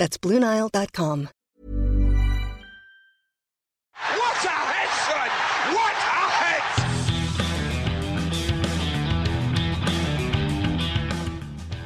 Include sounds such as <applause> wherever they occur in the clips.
That's BlueNile.com. What a head, son! What a head!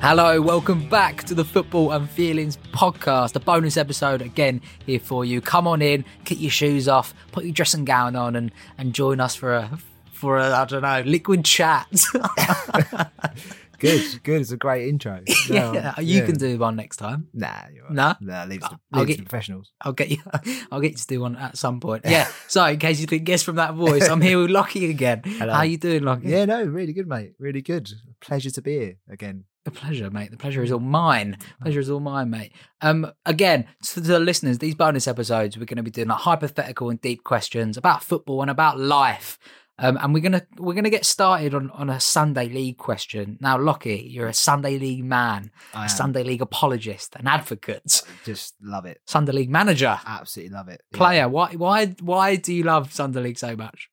Hello, welcome back to the Football and Feelings podcast. A bonus episode again here for you. Come on in, get your shoes off, put your dressing gown on, and and join us for a for a I don't know liquid chat. <laughs> <laughs> Good, good. It's a great intro. <laughs> yeah, you yeah. can do one next time. Nah, you're right. No? nah. Leave it to, I'll leave get- to the professionals. I'll get you. <laughs> I'll get you to do one at some point. <laughs> Yeah. So, in case you didn't guess from that voice, I'm here with Lockie again. Hello. How you doing, Lockie? Yeah, no, really good, mate. Really good. Pleasure to be here again. The pleasure, mate. The pleasure is all mine. Pleasure is all mine, mate. Um, again, to the listeners, these bonus episodes, we're going to be doing like hypothetical and deep questions about football and about life. Um, and we're gonna we're gonna get started on, on a Sunday League question. Now, Lockie, you're a Sunday League man, a. Sunday League apologist, an advocate, Just love it. Sunday League manager, Absolutely love it. Yeah. player. Why why why do you love Sunday League so much?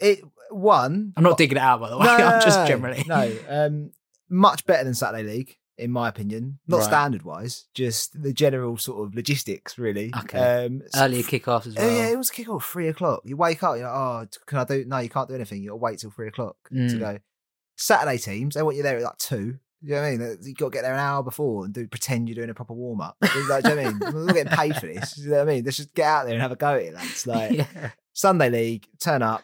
It one. I'm not digging it out by the way. No, <laughs> I'm just generally. no. Um, much better than Saturday League, in my opinion. Not Right. standard wise, just the general sort of logistics, really. Okay. Um, Earlier kickoffs as Oh, well. yeah, it was kick off three o'clock. You wake up, you're like, oh, can I do? No, you can't do anything. You got to wait till three o'clock to Mm. go. Saturday teams, they want you there at like two. You know what I mean? You got to get there an hour before and do pretend you're doing a proper warm up. Like, do you know what I mean? <laughs> We're not getting paid for this. You know what I mean? Let's just get out there and have a go at it, lads. <laughs> Like yeah. Sunday league, turn up,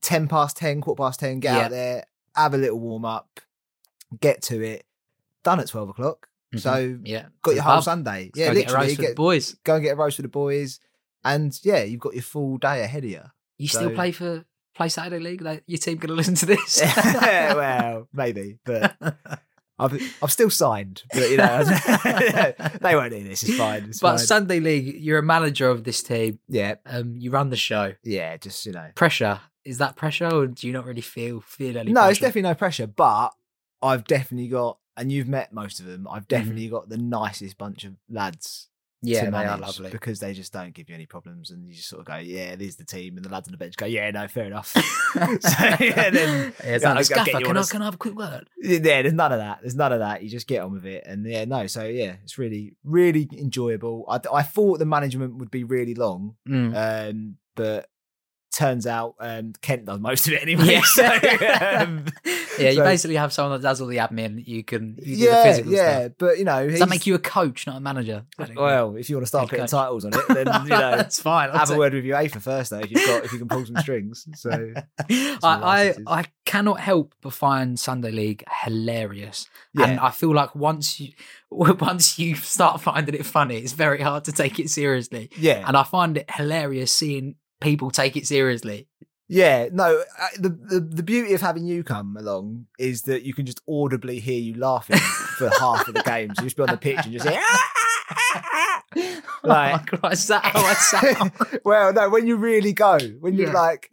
ten past ten, quarter past ten, get Yeah. out there, have a little warm up, get to it. Done at twelve o'clock. So Mhm. yeah, got your whole pub. Sunday. Yeah, get literally. the Get, boys. go and get a roast with the boys, and yeah, you've got your full day ahead of you. You still play for play Saturday League? Like, your team gonna listen to this? <laughs> yeah, <laughs> well, maybe, but <laughs> I've I've still signed. But you know, they won't do this. It's fine. It's but fine. Sunday League, you're a manager of this team. yeah, Um, you run the show. yeah, just you know. Pressure is that pressure, or do you not really feel feel any? No, it's definitely no pressure, but I've definitely got, and you've met most of them. I've Mm-hmm. definitely got the nicest bunch of lads. yeah, to they are lovely. because they just don't give you any problems, and you just sort of go, "Yeah, there's the team," and the lads on the bench go, "Yeah, no, fair enough." <laughs> so <laughs> yeah, then Yeah, it's yeah, like, Scaffer, can I, can I have a quick word? Yeah, there's none of that. There's none of that. You just get on with it, and yeah, no. So yeah, it's really, really enjoyable. I, I thought the management would be really long, Mm. um, but turns out um, Kent does most of it anyway. Yeah. So, <laughs> um, yeah, you so- basically have someone that does all the admin. You can you do the yeah, physical yeah. stuff. But you know, Does that make you a coach, not a manager? well? If you want to start Head putting coach. titles on it, then <laughs> you know. that's fine. I'll Have a word with your for first, though. If you've got, if you can pull some <laughs> strings. So I, I. I cannot help but find Sunday League hilarious, Yeah. and I feel like once you once you start finding it funny, it's very hard to take it seriously. yeah, And I find it hilarious seeing people take it seriously. Yeah, no. uh, The, the the beauty of having you come along is that you can just audibly hear you laughing for half of the games. So you just be on the pitch and just say, <laughs> <laughs> oh Like- my god, is that how I sound? <laughs> well, no. When you really go, when you're like,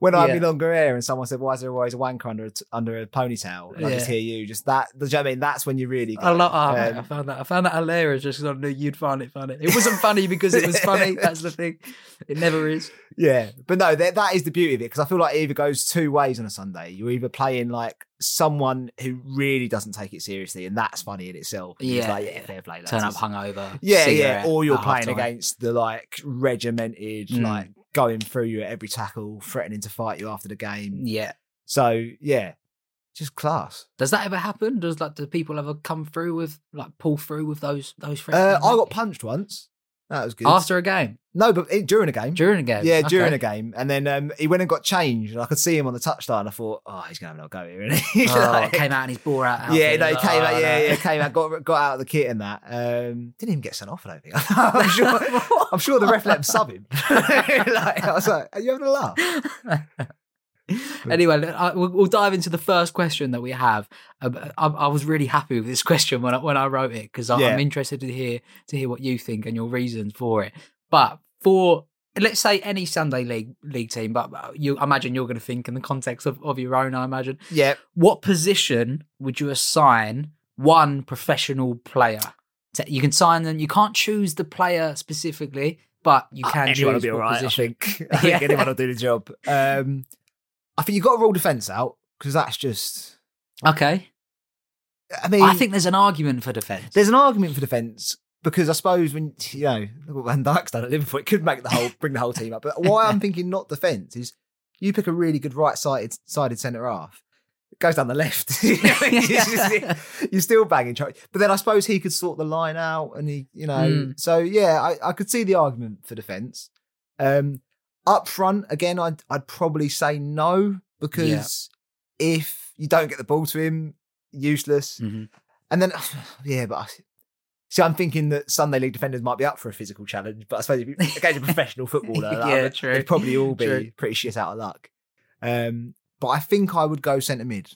when I'm in longer hair and someone said, "Why is there always a wanker under a t- under a ponytail?" And I just hear you, just that. Do you know what I mean? That's when you really. Go. I, love, oh, mate, I Um, found that I found that hilarious just because I knew you'd find it funny. It wasn't funny because it was funny. <laughs> That's the thing. It never is. Yeah, but no, that, that is the beauty of it because I feel like it either goes two ways on a Sunday. You're either playing like someone who really doesn't take it seriously, and that's funny in itself. Yeah, like, yeah. yeah, fair play. Turn up hungover. Yeah, yeah. Or you're playing against the like regimented, Mm. like going through you at every tackle, threatening to fight you after the game. Yeah. So yeah, just class. Does that ever happen? Does like do people ever come through with like pull through with those those friends? Uh, I got punched once. That was good. after a game, no, but it, during a game. during a game. yeah, during Okay. a game, and then um, he went and got changed, and I could see him on the touchline. I thought, oh, he's gonna have a go here, isn't he? <laughs> Oh, Like- came out and he's bore out. Yeah, no, he like, came oh, out. Yeah, no. yeah, <laughs> came out. Got got out of the kit and that. Um, didn't even get sent off. I don't think. <laughs> I'm sure. I'm sure the ref let him sub him. like, I was like, "Are you having a laugh?" <laughs> anyway, I, we'll, we'll dive into the first question that we have. Um, I, I was really happy with this <laughs> question when I, when I wrote it because Yeah. I'm interested to hear to hear what you think and your reasons for it. But for let's say any Sunday league league team, but you I imagine you're going to think in the context of, of your own. I imagine. Yeah. What position would you assign one professional player? You can sign them. You can't choose the player specifically, but you can Uh, anyone will choose be all right. I position. think. <laughs> I think Yeah. anyone will do the job. Um, I think you've got to rule defence out because that's just. Okay. I mean, I think there's an argument for defence. there's an argument for defence because I suppose when you know look what Van Dijk's done at Liverpool, it could make the whole bring the whole team up. But why I'm <laughs> thinking not defence is you pick a really good right sided sided centre half. It goes down the left. <laughs> Just- <laughs> You're still banging. But then I suppose he could sort the line out, and he, you know. Mm. So yeah, I, I could see the argument for defence. Um, up front, again, I'd I'd probably say no because if you don't get the ball to him, useless. Mhm. And then, <sighs> yeah, but I, see, I'm thinking that Sunday League defenders might be up for a physical challenge, but I suppose if you, against a professional footballer, <laughs> Yeah, that- true. they'd probably all be True. pretty shit out of luck. Um, but I think I would go centre mid.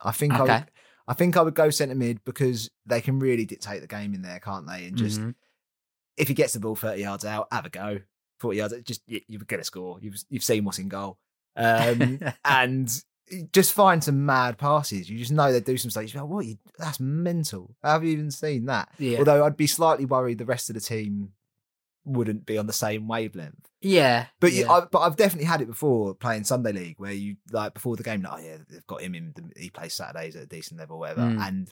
I think I would. I think I would go centre mid because they can really dictate the game in there, can't they? And just Mhm. if he gets the ball 30 yards out, have a go. 40 yards, just you, you're going to score. You've you've seen what's in goal. Um, <laughs> and just find some mad passes. You just know they do some stuff. You go, what? You, that's mental. Have you even seen that? Yeah. Although I'd be slightly worried the rest of the team wouldn't be on the same wavelength. yeah, But yeah. you, I, but I've definitely had it before playing Sunday League where you like before the game, like, oh yeah, they've got him in. The, he plays Saturdays at a decent level, whatever, Mm. and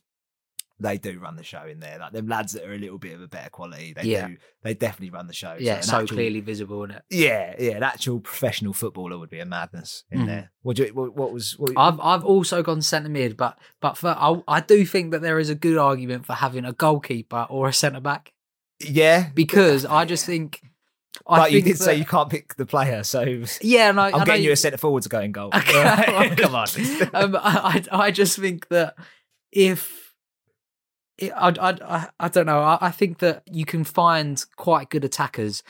they do run the show in there. Like them lads that are a little bit of a better quality, they Yeah. do. They definitely run the show. yeah, an so actual- clearly visible in it. Yeah, yeah, an actual professional footballer would be a madness in Mhm. there. What, do you, what, what was? What, I've I've also gone centre mid, but but for I, I do think that there is a good argument for having a goalkeeper or a centre back yeah, because I just <laughs> think. I but you did say you can't pick the player, so <laughs> Yeah, and I, <laughs> I'm I know getting you a centre forward to go in goal. Okay, Come on. um, I, I just think that if I, I I I don't know, I, I think that you can find quite good attackers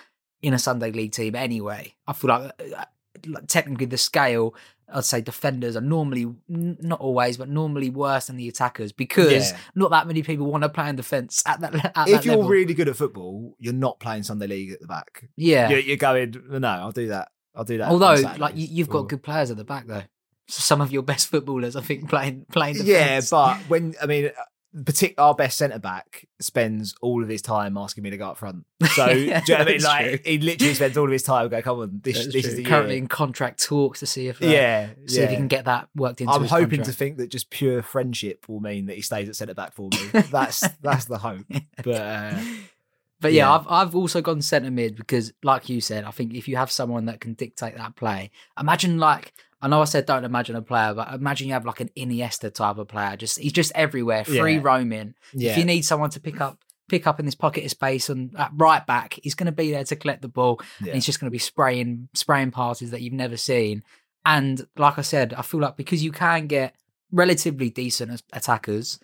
in a Sunday league team anyway. I feel like, uh, like technically the scale. I'd say defenders are normally not always, but normally worse than the attackers because Yeah. not that many people want to play in defence at that. At if that you're level. really good at football, you're not playing Sunday league at the back. yeah. You're, you're going. No, I'll do that. I'll do that. Although, like you, you've got good players at the back though. Some of your best footballers, I think, playing playing. Yeah, but when I mean, partic- our best centre back spends all of his time asking me to go up front. <laughs> So do you know I mean? Like true. he literally spends all of his time going, "Come on, this, this is the currently year." in contract talks to see if uh, yeah, see yeah. if he can get that worked into. I'm hoping to think that just pure friendship will mean that he stays at centre back for me. <laughs> That's that's the hope. <laughs> But uh, But yeah, yeah. I've I've also gone centre mid because, like you said, I think if you have someone that can dictate that play, imagine like I know I said don't imagine a player, but imagine you have like an Iniesta type of player. Just he's just everywhere, free Yeah. roaming. yeah, If you need someone to pick up pick up in this pocket of space and at right back, he's going to be there to collect the ball. yeah. and he's just going to be spraying spraying passes that you've never seen. And like I said, I feel like because you can get relatively decent attackers,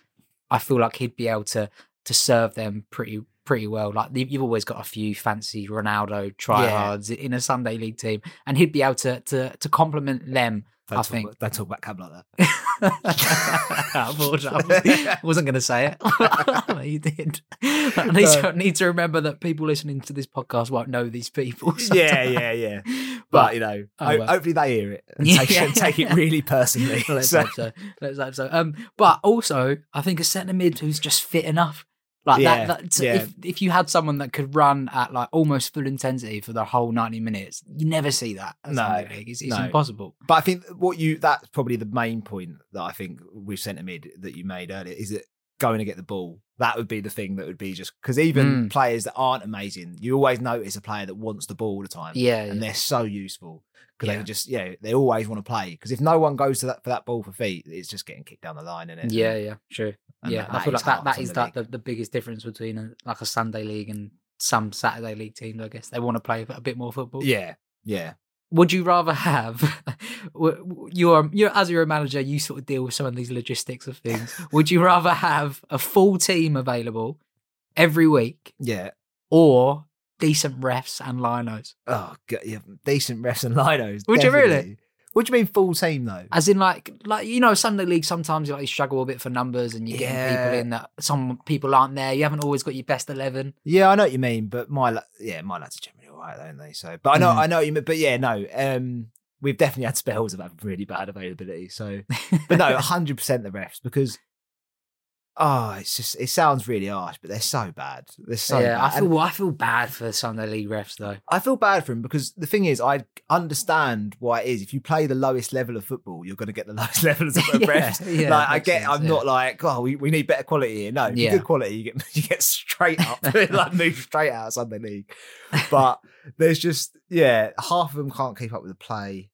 I feel like he'd be able to to serve them pretty pretty well. Like you- you've always got a few fancy Ronaldo tryhards in a Sunday league team, and he'd be able to to to complement them. Don't I talk think. don't talk about Cam like that. <laughs> <laughs> I <laughs> wasn't going to say it. You did. I need, to, need to remember that people listening to this podcast won't know these people. so- yeah, yeah, yeah. But, But- you know, Oh, ho- well. hopefully they hear it and Yeah. take, take it really personally. Let's So- hope so. Let's hope so. Um, but also, I think a centre mid who's just fit enough. Like Yeah, that. that yeah. if, if you had someone that could run at like almost full intensity for the whole ninety minutes, you never see that. No, It's, it's no. impossible. But I think what you that's probably the main point that I think with centre mid that you made earlier is that going to get the ball. That would be the thing that would be just because even Mm. players that aren't amazing, you always notice a player that wants the ball all the time. Yeah, and yeah. they're so useful because Yeah. they just yeah they always want to play because if no one goes to that for that ball for feet, it's just getting kicked down the line, and Yeah, yeah, true. And yeah, that- I that feel like that, that the like the, the biggest difference between a, like a Sunday league and some Saturday league teams. I guess they want to play a bit more football. yeah, yeah. Would you rather have <laughs> you're you're as you're a manager you sort of deal with some of these logistics of things <laughs> would you rather have a full team available every week Yeah. or decent refs and linos Oh, God, yeah. Decent refs and linos. Would you really? What do you mean full team though? As in, like, like you know, Sunday league sometimes you like you struggle a bit for numbers, and you get people in that some people aren't there. You haven't always got your best eleven. Yeah, I know what you mean, but my la- yeah, my lads are generally all right, don't they? So, but I know Mm. I know what you mean. But yeah, no, um, we've definitely had spells of having really bad availability. So, but no, <laughs> hundred percent the refs because. Oh, it's just it sounds really harsh, but they're so bad. They're so yeah, bad. I And feel I feel bad for Sunday league refs though. I feel bad for him because the thing is, I understand why it is. If you play the lowest level of football, you're going to get the <laughs> lowest level of <laughs> Yeah, refs. yeah, like I get, sense, I'm yeah. not like, oh, we, we need better quality here. No, Yeah. good quality, you get <laughs> you get straight up, like move straight out of Sunday league. But there's just yeah, half of them can't keep up with the play.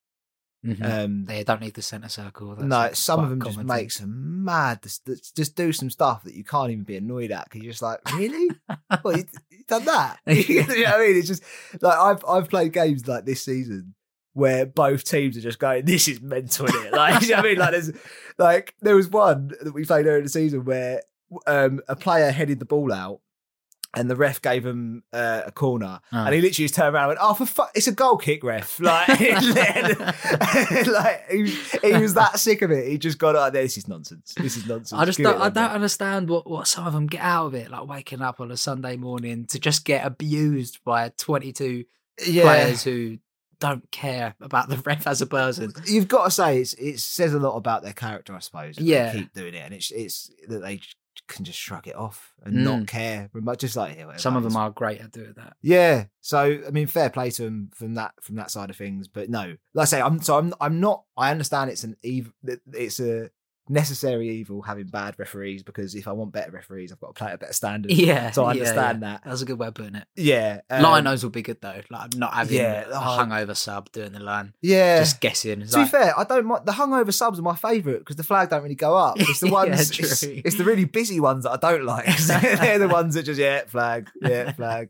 Mhm. Um, they don't need the centre circle. That's no, like some of them just make some mad, just, just do some stuff that you can't even be annoyed at because you're just like, really? <laughs> well, you, you done that? <laughs> you know what I mean? It's just like I've I've played games like this season where both teams are just going, this is mental, is it? <laughs> Like, you know what I mean? Like, there's like there was one that we played earlier in the season where um, a player headed the ball out. And the ref gave him uh, a corner, Oh. and he literally just turned around and went, "Oh, for fuck! It's a goal kick, ref!" <laughs> Like, <laughs> <laughs> like he, he was that sick of it. He just got out there. This is nonsense. This is nonsense. I just Give don't, I don't understand what, what some of them get out of it, like waking up on a Sunday morning to just get abused by 22 Yeah, players who don't care about the ref as a person. you've got to say it's it says a lot about their character, I suppose. Yeah. keep doing it, and it's it's that they can just shrug it off and Mm. not care. Remote, just like yeah, Some of them are great at doing that. Yeah, so I mean, fair play to them from that from that side of things. But no, like I say, I'm so I'm I'm not. I understand it's an evil. It's a necessary evil having bad referees because if I want better referees, I've got to play at a better standard. <laughs> Yeah. so I understand yeah. that. That's a good way of putting it. Yeah, um, Linos would be good though. Like not having yeah, a oh. hungover sub doing the line. Yeah, Just guessing. It's To be fair, I don't mind the hungover subs are my favourite because the flag don't really go up. It's the <laughs> Yeah, ones, true. it's, it's the really busy ones that I don't like. <laughs> They're the ones that just yeah flag, yeah flag.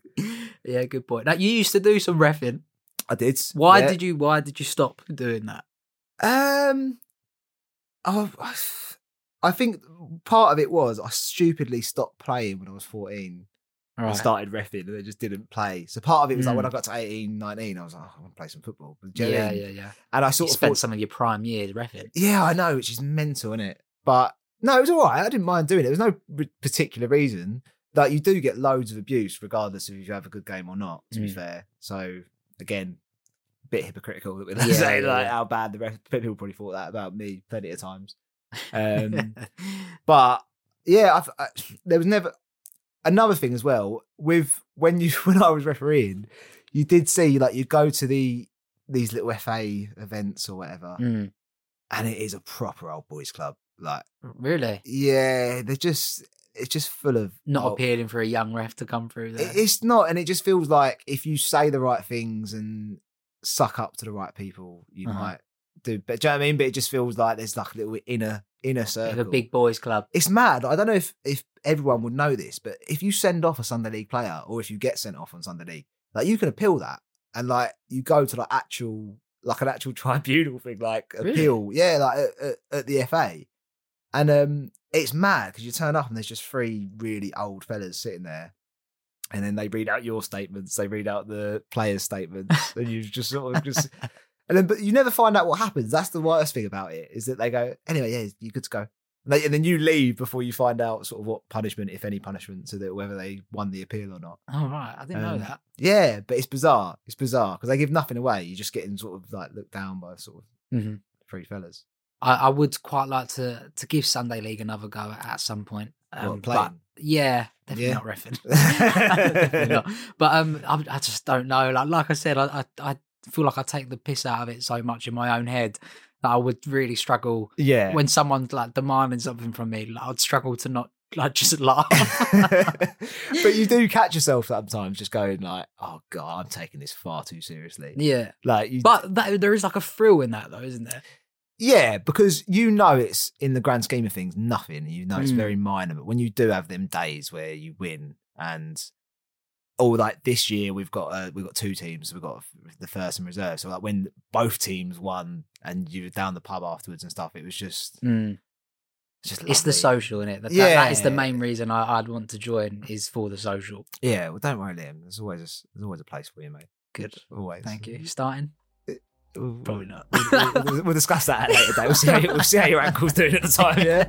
yeah, good point. Now you used to do some refing. I did. Why yeah. did you why did you stop doing that? Um, oh, I think part of it was I stupidly stopped playing when I was 14 Right. and started refing and I just didn't play. So part of it was like Mm. when I got to 18, 19, I was like, oh, I want to play some football. But do you know what I yeah, yeah, yeah. And I You sort of spent thought, some of your prime years refing. yeah, I know, which is mental, isn't it? But no, it was all right. I didn't mind doing it. There was no r- particular reason. Like you do get loads of abuse regardless of if you have a good game or not, to be Mm. fair. So again, bit hypocritical that we're Yeah, <laughs> saying like yeah. how bad the rest people probably thought that about me plenty of times. <laughs> Um, but yeah, I've, I, <sniffs> there was never another thing as well with when you <laughs> when I was refereeing, you did see like you go to the these little FA events or whatever, Mm, and it is a proper old boys club. Like, really? yeah, they're just it's just full of Not old- appealing for a young ref to come through there. It's not, and it just feels like if you say the right things and suck up to the right people, you Uh-huh. might do. But do you know what I mean? But it just feels like there's like a little inner inner Like circle. a big boys club. it's mad. I don't know if if everyone would know this, but if you send off a Sunday League player, or if you get sent off on Sunday League, like you can appeal that, and like you go to like actual like an actual <laughs> tribunal thing, like Really? appeal, yeah, like at, at, at the FA, and um, it's mad because you turn up and there's just three really old fellas sitting there. And then they read out your statements, they read out the players' statements, <laughs> and you just sort of just and then, but you never find out what happens. That's the worst thing about it is that they go, anyway, yeah, you're good to go. And, they, and then you leave before you find out sort of what punishment, if any punishment, so that whether they won the appeal or not. Oh right, I didn't know Um, that. Yeah, but it's bizarre. It's bizarre because they give nothing away. You're just getting sort of like looked down by sort of Mhm. three fellas. I, I would quite like to to give Sunday League another go at, some point. Um, playing? Yeah, definitely Yeah. not. <laughs> Definitely not. But um, I, I just don't know. Like like I said, I, I I feel like I take the piss out of it so much in my own head that I would really struggle Yeah. when someone's like demanding something from me. Like, I'd struggle to not like just laugh. <laughs> but you do catch yourself sometimes just going like, oh god, I'm taking this far too seriously. yeah, Like you but that, there is like a thrill in that though, isn't there? Yeah, because you know it's in the grand scheme of things nothing. You know it's Mm. very minor, but when you do have them days where you win and oh, like this year we've got uh, we've got two teams. We've got the first and reserve. So like when both teams won and you were down the pub afterwards and stuff, it was just Mm. it's just It's the social in it. That, that- that is the main reason I, I'd want to join is for the social. Yeah, well, don't worry, Liam. There's always a, there's always a place for you, mate. Good. Always. Thank you. Starting. We'll, Probably not. we'll, we'll- we'll discuss that at a later date. We'll see how, we'll see how your ankle's doing at the time. Yeah.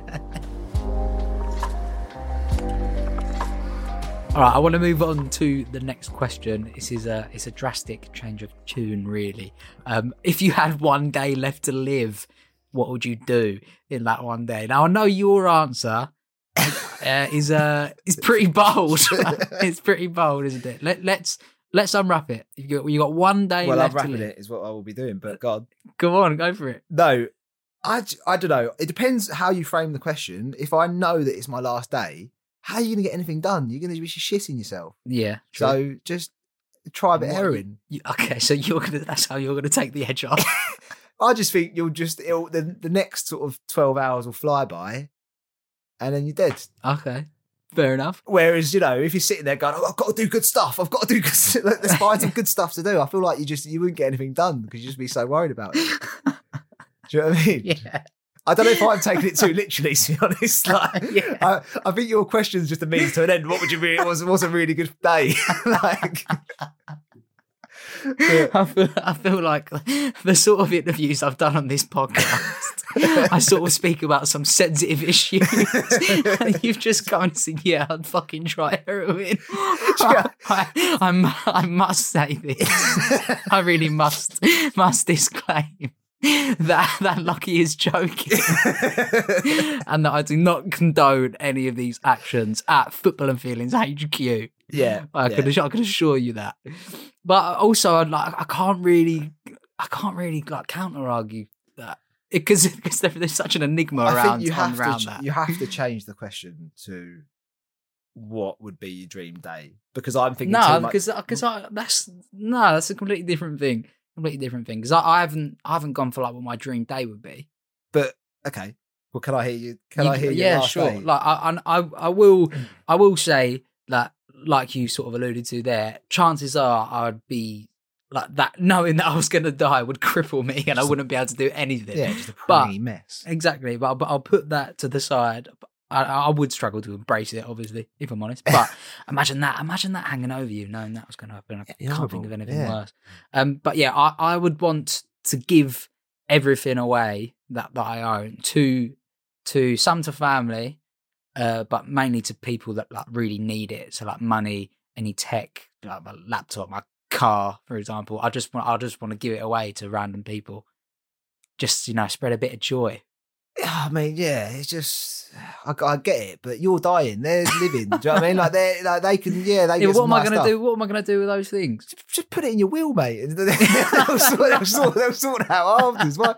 All right, I want to move on to the next question. This is a it's a drastic change of tune, really. Um, if you had one day left to live, what would you do in that one day? Now I know your answer uh, is uh is pretty bold. <laughs> it's pretty bold, isn't it? Let, let's let's unwrap it. You got, you got one day Well, unwrapping it is what I will be doing. But God, Go on, go for it. no, I, I don't know. It depends how you frame the question. If I know that it's my last day, how are you going to get anything done? You're going to be shitting yourself. Yeah. true. So just try a bit of heroin. You- okay, so you're gonna that's how you're gonna take the edge off. <laughs> I just think you'll just it'll, the the next sort of twelve hours will fly by, and then you're dead. okay, fair enough. Whereas you know if you're sitting there going, oh, "I've got to do good stuff. I've got to do good. st- Let's find some good stuff to do." I feel like you just you wouldn't get anything done because you'd just be so worried about it. <laughs> Do you know what I mean? Yeah. I don't know if I'm taking it too literally, to be honest. <laughs> Like, Yeah. I, I think your question's just a means to an end. What would you? Was it was a really good day? <laughs> like, Yeah. <laughs> I feel, I feel like the sort of interviews I've done on this podcast, <laughs> I sort of speak about some sensitive issues. and <laughs> you've just come and said, Yeah, I'd fucking try heroin. I, I'm, I must say this. I really must must disclaim that that Lockie is joking and that I do not condone any of these actions at Football and Feelings HQ. Yeah, I yeah. can I can assure you that. But also, I'd like I can't really I can't really like counter argue that because because there- there's such an enigma I around you have around to that. you have to <laughs> change the question to what would be your dream day because I'm thinking no, because because uh, I that's no, that's a completely different thing. Completely different thing. Because I, I haven't I haven't gone for like what my dream day would be. But okay, well, can I hear you? Can You- I hear you? Yeah, sure. Like I, I, I- I will, <clears throat> I will say that, like you sort of alluded to there. Chances are, I'd be like that, <laughs> knowing that I was going to die would cripple me, and I Just a- wouldn't be able to do anything. yeah, just a But- mess. Exactly, but but I'll put that to the side. I, I would struggle to embrace it, obviously, if I'm honest. But <laughs> imagine that, imagine that hanging over you, knowing that was going to happen. I Yeah, can't think of anything yeah. worse. Um, but yeah, I, I would want to give everything away that, that I own to to some to family, uh, but mainly to people that like really need it. So like money, any tech, like my laptop, my car, for example. I just want I just want to give it away to random people. Just you know, spread a bit of joy. I mean, yeah, it's just I, I get it, but you're dying, they're living. do you know what I mean? Like they, like they can, yeah, they. Yeah, what am I going to do? What am I going to do with those things? Just, just put it in your wheel, mate. they'll, sort, they'll, sort, they'll sort out afterwards. Why,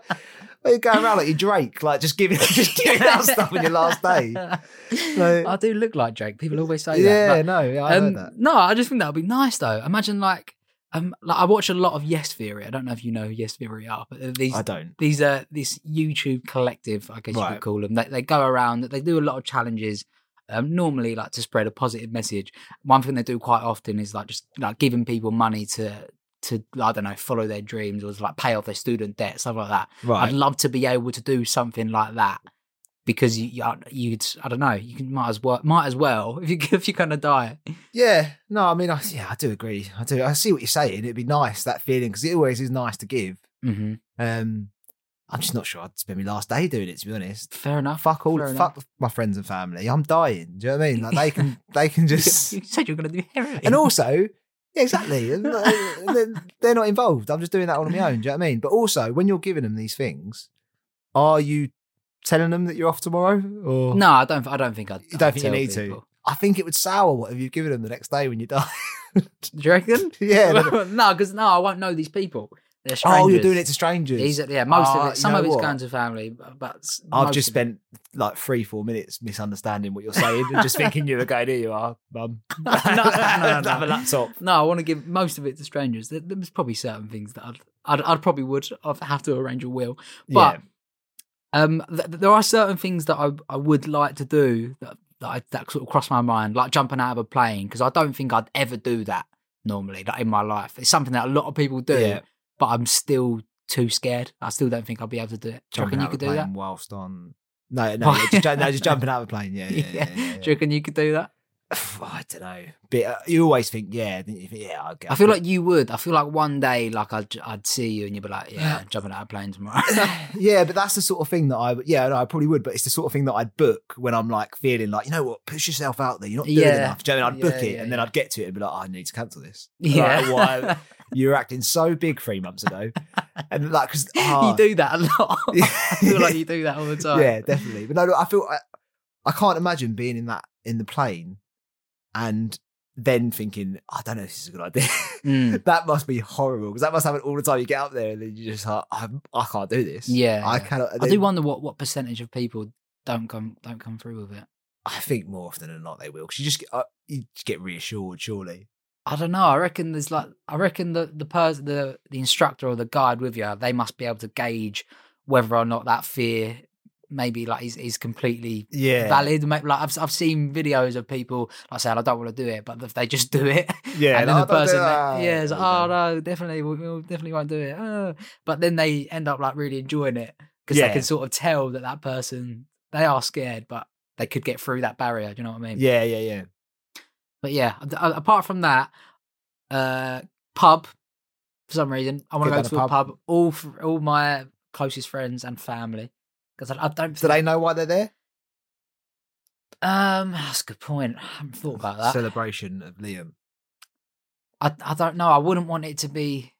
why are you going around like you Drake, like just giving, <laughs> just giving out stuff on your last day? Like- I do look like Drake. People always say yeah, that. no, yeah, I um, that. no, I just think that would be nice though. Imagine like, um, like I watch a lot of Yes Theory. I don't know if you know who Yes Theory are, but these I don't. these are this YouTube collective, I guess you could call them. They, they go around, they do a lot of challenges. Um, normally, like to spread a positive message. One thing they do quite often is like just like giving people money to to I don't know follow their dreams or to, like pay off their student debt, stuff like that. Right. I'd love to be able to do something like that because you, you you'd I don't know you can might as well might as well <laughs> if you if you're gonna die. Yeah, no, I mean, I, yeah, I do agree. I do. I see what you're saying. It'd be nice that feeling because it always is nice to give. Mm-hmm. Um, I'm just not sure I'd spend my last day doing it. To be honest, Fair enough. fuck all, Fair fuck my friends and family. I'm dying. Do you know what I mean? Like they can, <laughs> they can just, you said you're gonna do heroin, and also, yeah, exactly. <laughs> they're- not involved. I'm just doing that on my own. Do you know what I mean? But also, when you're giving them these things, are you telling them that you're off tomorrow? Or no, I don't. I don't think I'd. you don't I'd think you need to? I think it would sour whatever you've given them the next day when you die. <laughs> Do you reckon? <laughs> yeah. no, because no, I won't know these people. Oh, you're doing it to strangers. Are, yeah, most Ah, of it. Some of it's what? going to family, but, I've just spent like three, four minutes misunderstanding what you're saying and just thinking you're were going, here you are, mum. <laughs> no, no, no, <laughs> Have no. a laptop. No, I want to give most of it to strangers. There, there's probably certain things that I'd, I'd, I'd probably would I'd have to arrange a will, but um, th- there are certain things that I, I would like to do that that, I, that sort of cross my mind, like jumping out of a plane, because I don't think I'd ever do that normally, like in my life. It's something that a lot of people do, Yeah. But I'm still too scared. I still don't think I'll be able to do it. Do you <laughs> <laughs> reckon you could do that? whilst on. No, no, yeah, just, no, just jumping out of a plane. Yeah, yeah, yeah. yeah, yeah. Do you reckon you could do that? <sighs> I don't know. But uh, you always think, yeah, then you think, yeah, I'll get. I feel like you would. I feel like one day, like I'd, I'd see you and you'd be like, yeah, jumping out of a plane tomorrow. <laughs> <laughs> yeah, but that's the sort of thing that I, yeah, no, I probably would. But it's the sort of thing that I'd book when I'm like feeling like, you know what, push yourself out there. You're not doing Yeah. enough. Do you know I mean? I'd book Yeah, it yeah, and then. I'd get to it and be like, oh, I need to cancel this. <laughs> Yeah. Like, why you were acting so big three months ago, and like because you do that a lot. I feel like you do that all the time. Yeah, definitely. But no, no, I feel I, I can't imagine being in that in the plane and then thinking, I don't know if this is a good idea. Mm. <laughs> that must be horrible because that must happen all the time. You get up there and then you just like, I, I can't do this. Yeah, I cannot. I do wonder what, what percentage of people don't come don't come through with it. I think more often than not they will because you just get, uh, you just get reassured. Surely. I don't know. I reckon there's like I reckon the the person the the instructor or the guide with you, they must be able to gauge whether or not that fear maybe like is, is completely Yeah. valid. Like I've I've seen videos of people like saying I don't want to do it, but if they just do it, <laughs> Yeah, and then no, the I don't do person, that. yeah, is like, oh no, definitely, we, we definitely won't do it. Uh, but then they end up like really enjoying it because Yeah. they can sort of tell that that person they are scared, but they could get through that barrier. Do you know what I mean? Yeah, yeah, yeah. But yeah, a- apart from that, uh, pub for some reason I want to go to a a pub. All all my closest friends and family because I, I don't. Do they know why they're there? Um, that's a good point. I haven't thought about that. Celebration of Liam. I I don't know. I wouldn't want it to be.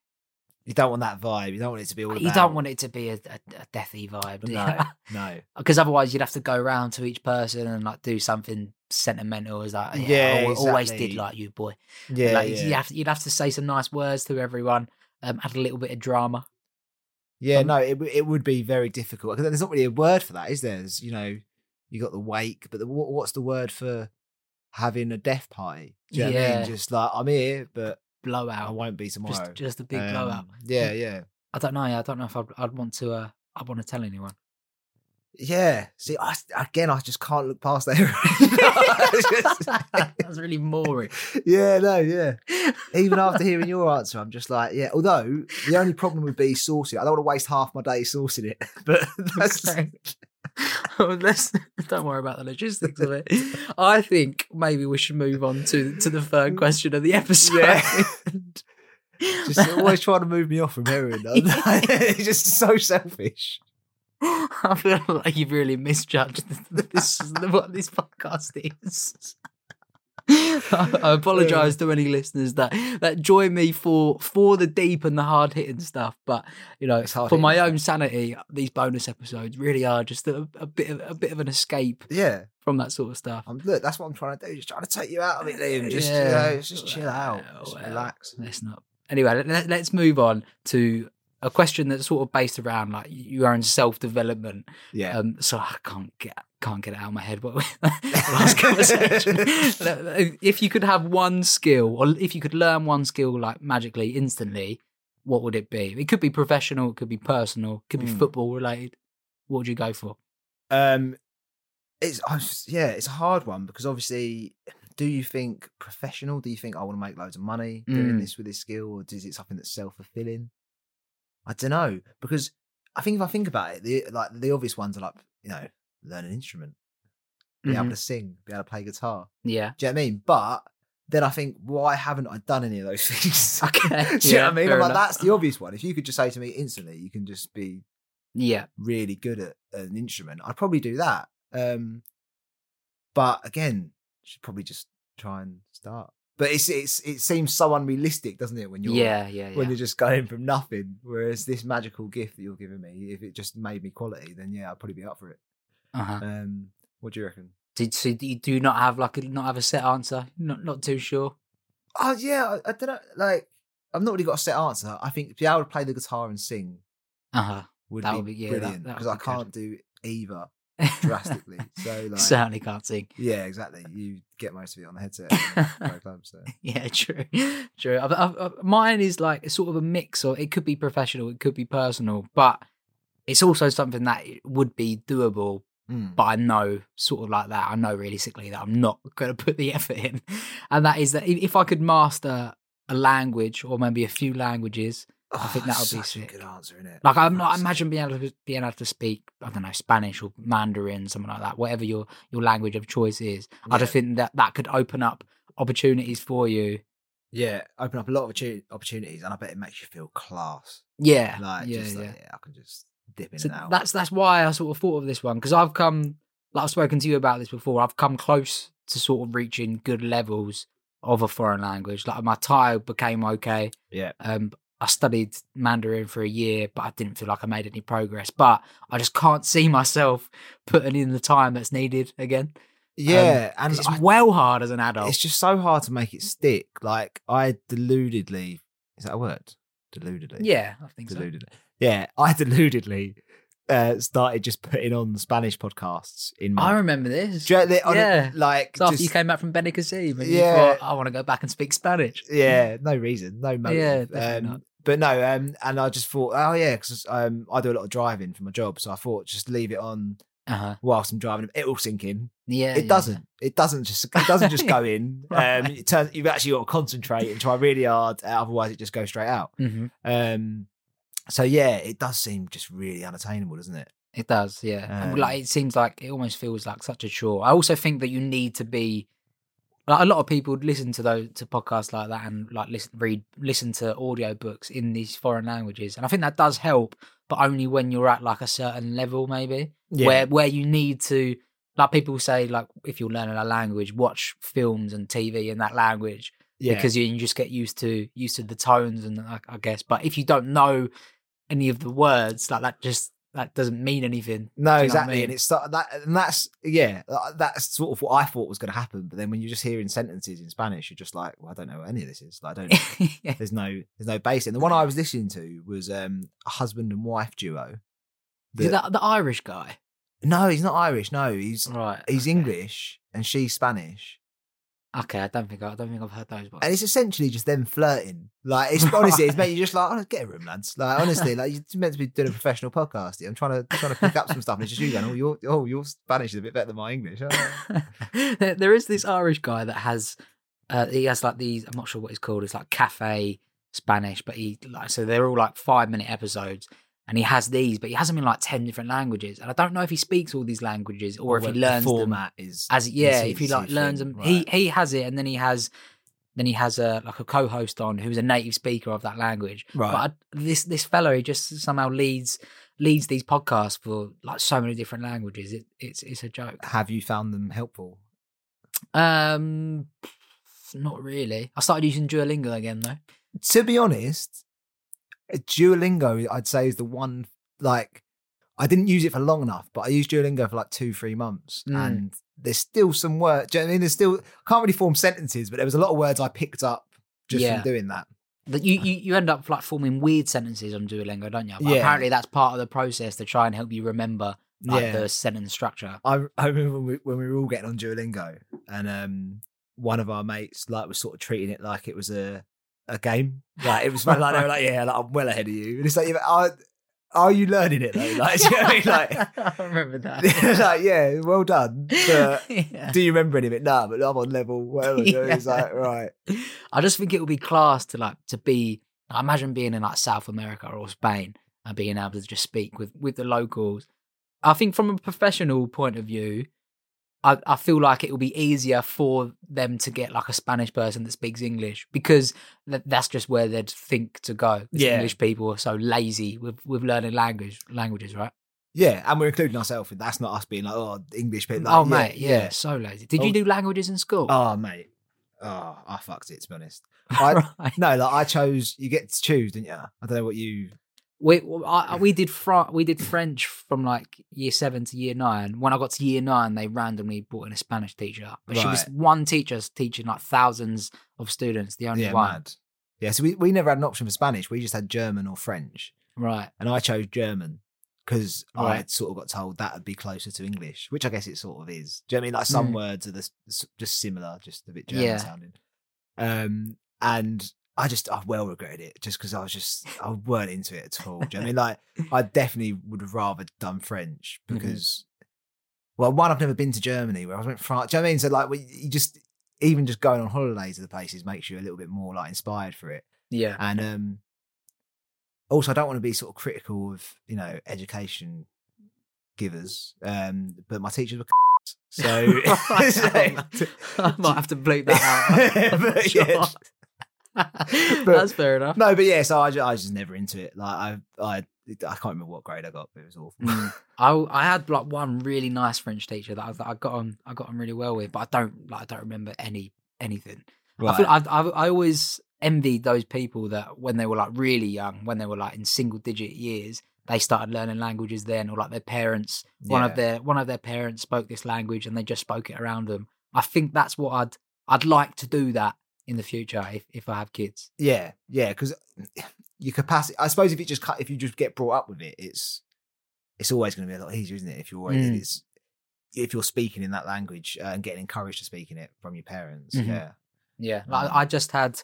You don't want that vibe. You don't want it to be all. You about- don't want it to be a, a, a deathy vibe, No, <laughs> no. Because otherwise, you'd have to go around to each person and like do something sentimental. As like, yeah, Yeah, I al- always did like you, boy. Yeah, like, yeah. You have to, you'd have to say some nice words to everyone. Um, add a little bit of drama. Yeah, Um, no, it it would be very difficult because there's not really a word for that, is there? There's, you know, you got the wake, but the, what, what's the word for having a death party? Do you know what I Yeah. mean? Just like I'm here, but blowout. I won't be tomorrow. Just, just a big Um, blowout. Yeah, yeah, I don't know. I don't know if I'd, I'd want to. Uh, I want to tell anyone. Yeah. See, I, again, I just can't look past that. <laughs> <laughs> That's really boring. yeah, no, yeah. Even after hearing your answer, I'm just like, yeah. Although the only problem would be sourcing. it. I don't want to waste half my day sourcing it, <laughs> but that's Okay. Well, let's don't worry about the logistics of it. I think maybe we should move on to to the third mm. question of the episode. Yeah. just always trying to move me off from heroin. though. just so selfish. <laughs> I feel like you've really misjudged <laughs> this what this podcast is. I apologise to any listeners that that join me for for the deep and the hard hitting stuff, but you know, It's hard for my own sanity, these bonus episodes really are just a, a bit of a bit of an escape Yeah, from that sort of stuff. Look, that's what I'm trying to do. Just trying to take you out of it, Liam. Just, Yeah. you know, just chill out, just relax. Let's not. Anyway, let, let's move on to a question that's sort of based around like your own self development. Yeah, Um, so I can't get can't get it out of my head. What <laughs> <laughs> last conversation. <laughs> if you could have one skill, or if you could learn one skill like magically instantly, what would it be? It could be professional, it could be personal, it could be Hmm. football related. What would you go for? um, it's I was- yeah, it's a hard one because obviously, do you think professional? Do you think I want to make loads of money doing Mm. this with this skill, or is it something that's self fulfilling? I don't know because I think if I think about it, the like the obvious ones are like you know learn an instrument, be able Mhm. to sing, be able to play guitar. Yeah. Do you know what I mean? But then I think, why haven't I done any of those things? <laughs> Okay. Do you know Yeah, what I mean? I'm like, enough. that's the obvious one. If you could just say to me instantly, you can just be Yeah. really good at an instrument, I'd probably do that. Um, but again, should probably just try and start. But it's it's it seems so unrealistic, doesn't it? When you're Yeah. Yeah. when you're just going from nothing. Whereas this magical gift that you're giving me, if it just made me quality, then yeah, I'd probably be up for it. Uh-huh. Um, what do you reckon? Did so do you do not have like a, not have a set answer? Not not too sure. Oh yeah, I, I don't know. Like I've not really got a set answer. I think to be able to play the guitar and sing Uh huh. would would be- yeah, brilliant because I can't do either <laughs> drastically. so like, Certainly can't sing. yeah, exactly. You get most of it on the headset. club, <laughs> so. Yeah, true, true. I, I, I, mine is like sort of a mix, or it could be professional, it could be personal, but it's also something that would be doable. Mm. But I know, sort of like that, I know realistically that I'm not <laughs> going to put the effort in, and that is that if I could master a language or maybe a few languages, I think Oh, that would be sick. good answer, isn't it? Like I'm not imagine being able to being able to speak I don't know Spanish or Mandarin something like that whatever your your language of choice is I just Yeah. think that that could open up opportunities for you Yeah, open up a lot of opportunities, and I bet it makes you feel class. yeah Like, yeah just yeah like, yeah, I can just dip in so and out. that's that's why I sort of thought of this one because I've come like I've spoken to you about this before I've come close to sort of reaching good levels of a foreign language like my Thai became okay yeah, um I studied Mandarin for a year, but I didn't feel like I made any progress. But I just can't see myself <laughs> putting in the time that's needed again. yeah, Um, and it's I- well hard as an adult. it's just so hard to make it stick. Like I deludedly, is that a word? Deludedly, yeah, I think so. deludedly. Yeah, <laughs> I deludedly uh, started just putting on Spanish podcasts in my. I remember this. Do you know, they- a- yeah. like So after just- you came back from Benicassim and Yeah. you thought, I want to go back and speak Spanish. Yeah, no reason, no motive. Yeah, um. But no, um, and I just thought, oh yeah, because um, I do a lot of driving for my job, so I thought just leave it on Uh-huh. whilst I'm driving. It will sink in. Yeah. it yeah, doesn't. It doesn't just. It doesn't just go <laughs> in. Right. Um, it turns. You've actually got to concentrate and try really hard. uh, Otherwise, it just goes straight out. Yeah. hmm Um, so yeah, it does seem just really unattainable, doesn't it? It does, yeah. Um, like it seems like it almost feels like such a chore. I also think that you need to be like a lot of people listen to those to podcasts like that and like listen read listen to audio books in these foreign languages. And I think that does help, but only when you're at like a certain level maybe. Where where you need to like people say like if you're learning a language, watch films and TV in that language yeah, because you, you just get used to used to the tones and I, I guess. But if you don't know any of the words, like that just that doesn't mean anything. No, Do you know what I exactly, mean? and it's that, and that's yeah, that's sort of what I thought was going to happen. But then when you're just hearing sentences in Spanish, you're just like, well, I don't know what any of this is. Like, I don't. <laughs> yeah. there's no, there's no base. And the one I was listening to was um, a husband and wife duo. That- the, the Irish guy? no, he's not Irish. No, he's Right. he's okay. English and she's Spanish. Okay, I don't think I, I don't think I've heard those. And it's essentially just them flirting. Like it's honestly, it's made you're just like, oh, get a room, lads. Like honestly, like you're meant to be doing a professional podcast. here. I'm trying to trying to pick up some stuff, and it's just you going, oh, your oh, your Spanish is a bit better than my English. <laughs> There, there is this Irish guy that has, uh, he has like these. I'm not sure what it's called. It's like cafe Spanish, but he like so they're all like five minute episodes, and he has these, but he has them in like ten different languages, and I don't know if he speaks all these languages or if Well, he the learns them format is as yeah, if he like learns them, he he has it, and then he has. Then he has a like a co-host on who's a native speaker of that language. Right. But I, this this fellow he just somehow leads leads these podcasts for like so many different languages. It, it's it's a joke. Have you found them helpful? Um, not really. I started using Duolingo again though. To be honest, Duolingo, I'd say, is the one like I didn't use it for long enough, but I used Duolingo for like two, three months, Mm. and there's still some words. Do you know what I mean? There's still I can't really form sentences, but there was a lot of words I picked up just Yeah. from doing that. That you, you you end up like forming weird sentences on Duolingo, don't you? But Yeah. apparently that's part of the process to try and help you remember like Yeah. the sentence structure. I I remember when we, when we were all getting on Duolingo, and um, one of our mates like was sort of treating it like it was a a game. Like it was like they were like, yeah, like, I'm well ahead of you. And it's like, yeah, are, are you learning it though? Like, <laughs> you know I mean? like, <laughs> I remember that. <laughs> like, yeah, well done. But Yeah. do you remember any of it? No, but I'm on level whatever. So it's like, right. I just think it would be class to like to be. I imagine being in like South America or Spain and being able to just speak with with the locals. I think from a professional point of view, I, I feel like it will be easier for them to get like a Spanish person that speaks English because th- that's just where they'd think to go. Yeah. English people are so lazy with with learning language languages, right? Yeah, and we're including ourselves in that's not us being like, oh, English people. oh Like, mate, yeah, so lazy. Did you Oh. do languages in school? Oh, mate. Oh, I fucked it, to be honest. I, <laughs> right. no, like I chose, you get to choose, didn't you? I don't know what you. We I, we did Fr- we did French from like year seven to year nine. When I got to year nine, they randomly brought in a Spanish teacher, but she was one teacher teaching like thousands of students. The only yeah, one, mad. Yeah, so we, we never had an option for Spanish. We just had German or French. right? And I chose German because I had sort of got told that would be closer to English, which I guess it sort of is. Do you know what I mean? Like some Mm. words are the, just similar, just a bit German Yeah. sounding. Um, and I just, I well regretted it just because I was just, I <laughs> weren't into it at all. Do you know what I mean? Like, <laughs> I definitely would have rather done French Mhm. because, well, one, I've never been to Germany where I went France. Do you know what I mean? So, like, we, you just, even just going on holidays to the places makes you a little bit more like inspired for it. Yeah, And um also I don't want to be sort of critical of you know education givers, um, but my teachers were <laughs> so, I might have to bleep that out. But, Sure. yeah. <laughs> That's fair enough. no, but yeah, so I, ju- I was just never into it. Like I, I, I can't remember what grade I got, but it was awful. Mm. I I had like one really nice French teacher that I, that I got on I got on really well with, but I don't like I don't remember any anything. I feel I, I I always envied those people that when they were like really young, when they were like in single digit years, they started learning languages then, or like their parents, one of their one of their parents spoke this language and they just spoke it around them. I think that's what I'd I'd like to do that in the future if if I have kids. Yeah, yeah, because your capacity. I suppose if you just cut, if you just get brought up with it, it's it's always going to be a lot easier, isn't it? If you're already, Mm. it's if you're speaking in that language uh, and getting encouraged to speak in it from your parents. Mhm. Yeah, Yeah, like Um, I just had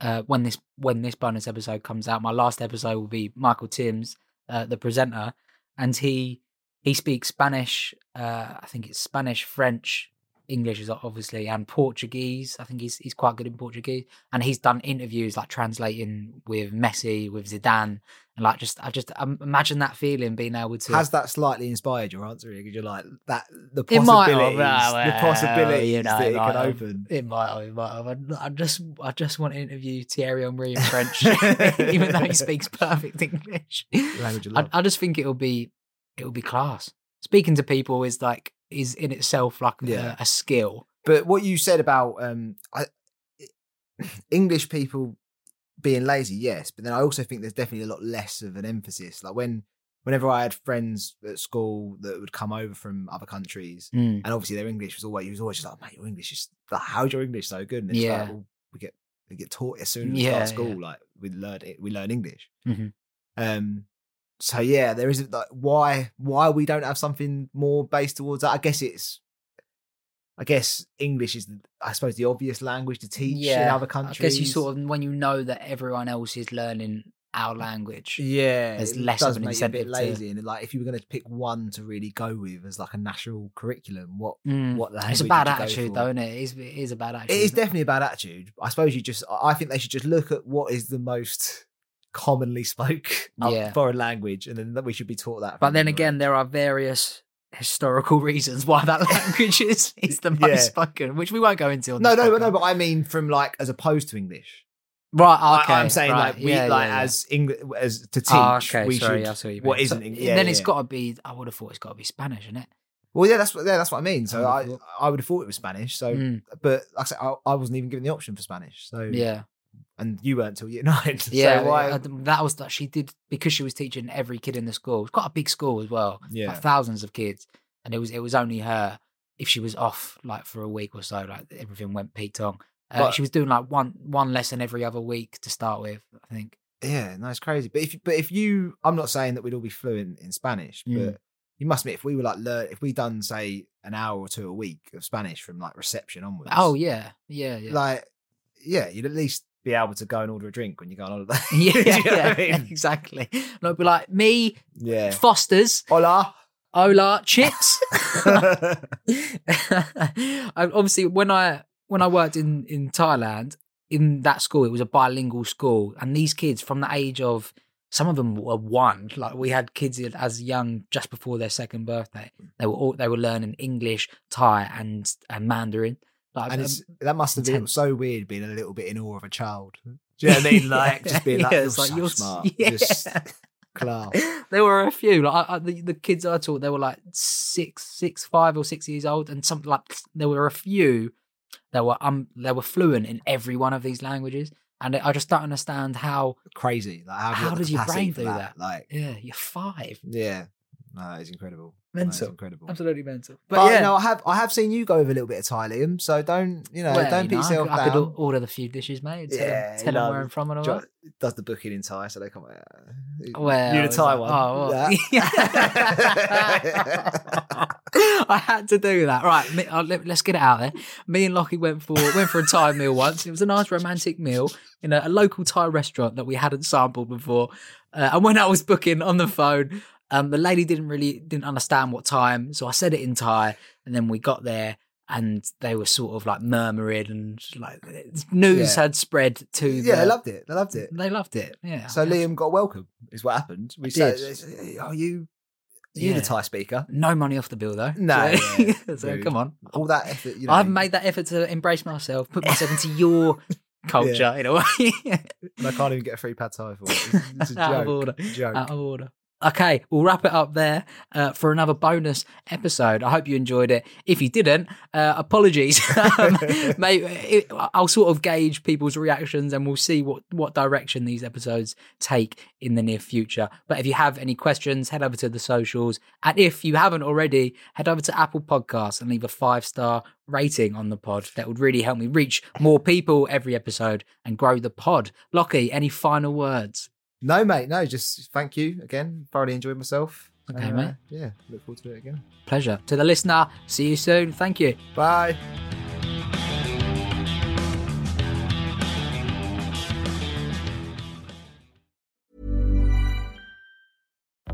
uh, when this when this bonus episode comes out, my last episode will be Michael Timms, uh, the presenter, and he he speaks Spanish. Uh, I think it's Spanish, French, English is obviously, and Portuguese. I think he's he's quite good in Portuguese, and he's done interviews like translating with Messi, with Zidane, and like just I just um, imagine that feeling being able to. has that slightly inspired your answer? Because you're like that the It might have, possibilities, well, the possibilities you know, that it might can have. open. It might have, it might have. I- I just, I just want to interview Thierry Henry in French, <laughs> <laughs> even though he speaks perfect English. Language I. I just think it'll be, it'll be class. Speaking to people is like is in itself like Yeah. a, a skill. But what you said about um, I, <clears throat> English people being lazy, yes, but then I also think there's definitely a lot less of an emphasis. Like when, whenever I had friends at school that would come over from other countries, Mm. and obviously their English was always, he was always just like, "Mate, your English is like, how's your English so good?" And it's Yeah. like, well, we get we get taught as soon as we Yeah, start school, yeah. like we learn it, we learn English. Mhm. Um, so yeah, there isn't like why why we don't have something more based towards that. I guess it's. I guess English is, I suppose, the obvious language to teach in other countries. I guess you sort of when you know that everyone else is learning our language. yeah, there's less of an you a bit incentive to- lazy. And like, if you were going to pick one to really go with as like a national curriculum, what Mm. what language It's a bad would you go attitude, though, isn't it? It is, it is a bad attitude. It is definitely a bad attitude. I suppose you just, I think they should just look at what is the most commonly spoke <laughs> Yeah. foreign language, and then that we should be taught that. But then again, there are various historical <laughs> reasons why that <laughs> language is, is the most Yeah. spoken, which we won't go into. On No, no, but no, but I mean from like as opposed to English. right, okay. I, am saying right, like we yeah, like yeah, as English as to teach. Oh, okay, we sorry, should. I see what you what isn't So, English? Yeah, then it's got to be. I would have thought it's got to be Spanish, isn't it? Well, yeah, that's what yeah, that's what I mean. So I I, I would have thought it was Spanish. So, Mm, but like I said, I, I wasn't even given the option for Spanish. So yeah, and you weren't till year <laughs> nine. So yeah. why? uh, that was that she did because she was teaching every kid in the school. It's quite a big school as well. Yeah. like thousands of kids, and it was it was only her. If she was off like for a week or so, like everything went peaked on. Uh, But- she was doing like one one lesson every other week to start with. I think. Yeah, no, it's crazy. But if you- but if you, I'm not saying that we'd all be fluent in Spanish, Mm. but you must admit if we were like learn, if we done say an hour or two a week of Spanish from like reception onwards. Oh yeah, yeah, yeah. like yeah, you'd at least be able to go and order a drink when you go on holiday. <laughs> yeah, <laughs> you know yeah, I mean? exactly. And I'd be like, me, yeah. Foster's, Hola. hola, chips. <laughs> Obviously, when I when I worked in in Thailand, in that school, it was a bilingual school, and these kids from the age of some of them were one. Like we had kids as young, just before their second birthday. They were all they were learning English, Thai, and and Mandarin. Like, and um, it's, that must have been so weird being a little bit in awe of a child. Do <laughs> you know what I mean? Like just being like, Yeah, you're like, so you're smart. <laughs> yeah. Just class. <laughs> there were a few like I, I, the, the kids I taught they were like six six five or six years old and something like <sniffs> there were a few that were um they were fluent in every one of these languages and I just don't understand how Crazy. Like how, How does your brain do that? that? Like yeah you're five yeah. No, it's incredible. No, it's mental incredible. absolutely mental But, but, yeah no, I have I have seen you go with a little bit of Thai, Liam. So don't you know? well, don't you beat know, I yourself could- I, could order the few dishes mate tell, Yeah, them, tell them where I'm from and all Jo- that does the booking in Thai, so they come. Uh, Well, you the Thai one. oh, well. Yeah. <laughs> I had to do that. Right, me, uh, let, us get it out there. Me and Lockie went for went for a Thai meal once. It was a nice romantic meal in a, a local Thai restaurant that we hadn't sampled before. Uh, and when I was booking on the phone, um, the lady didn't really didn't understand what time, so I said it in Thai, and then we got there. and they were sort of like murmuring and like news Yeah. had spread to Yeah, the, they loved it. They loved it. they loved it. Yeah. So Liam got welcome, is what happened. We did. said, they said, "Are you, are you Yeah. the Thai speaker?" no money off the bill though. No, So, yeah, <laughs> so come on. All that effort. You know, I haven't made that effort to embrace myself, put myself into <laughs> your culture in a way. and I can't even get a free pad thai for it. It's, it's a Out of order. Joke. Out of order. Okay, we'll wrap it up there uh, for another bonus episode. I hope you enjoyed it. If you didn't, uh, apologies. <laughs> um, <laughs> mate, it, I'll sort of gauge people's reactions and we'll see what, what direction these episodes take in the near future. But if you have any questions, head over to the socials. And if you haven't already, head over to Apple Podcasts and leave a five star rating on the pod. That would really help me reach more people every episode and grow the pod. Lockie, any final words? No, mate. No, just thank you again. Thoroughly enjoyed myself. Okay, And, uh, mate. Yeah, look forward to it again. Pleasure. To the listener, see you soon. Thank you. Bye.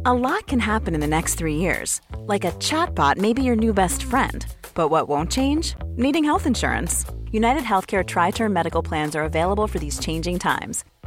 A lot can happen in the next three years. Like a chatbot may be your new best friend. But what won't change? Needing health insurance. UnitedHealthcare TriTerm Medical Plans are available for these changing times.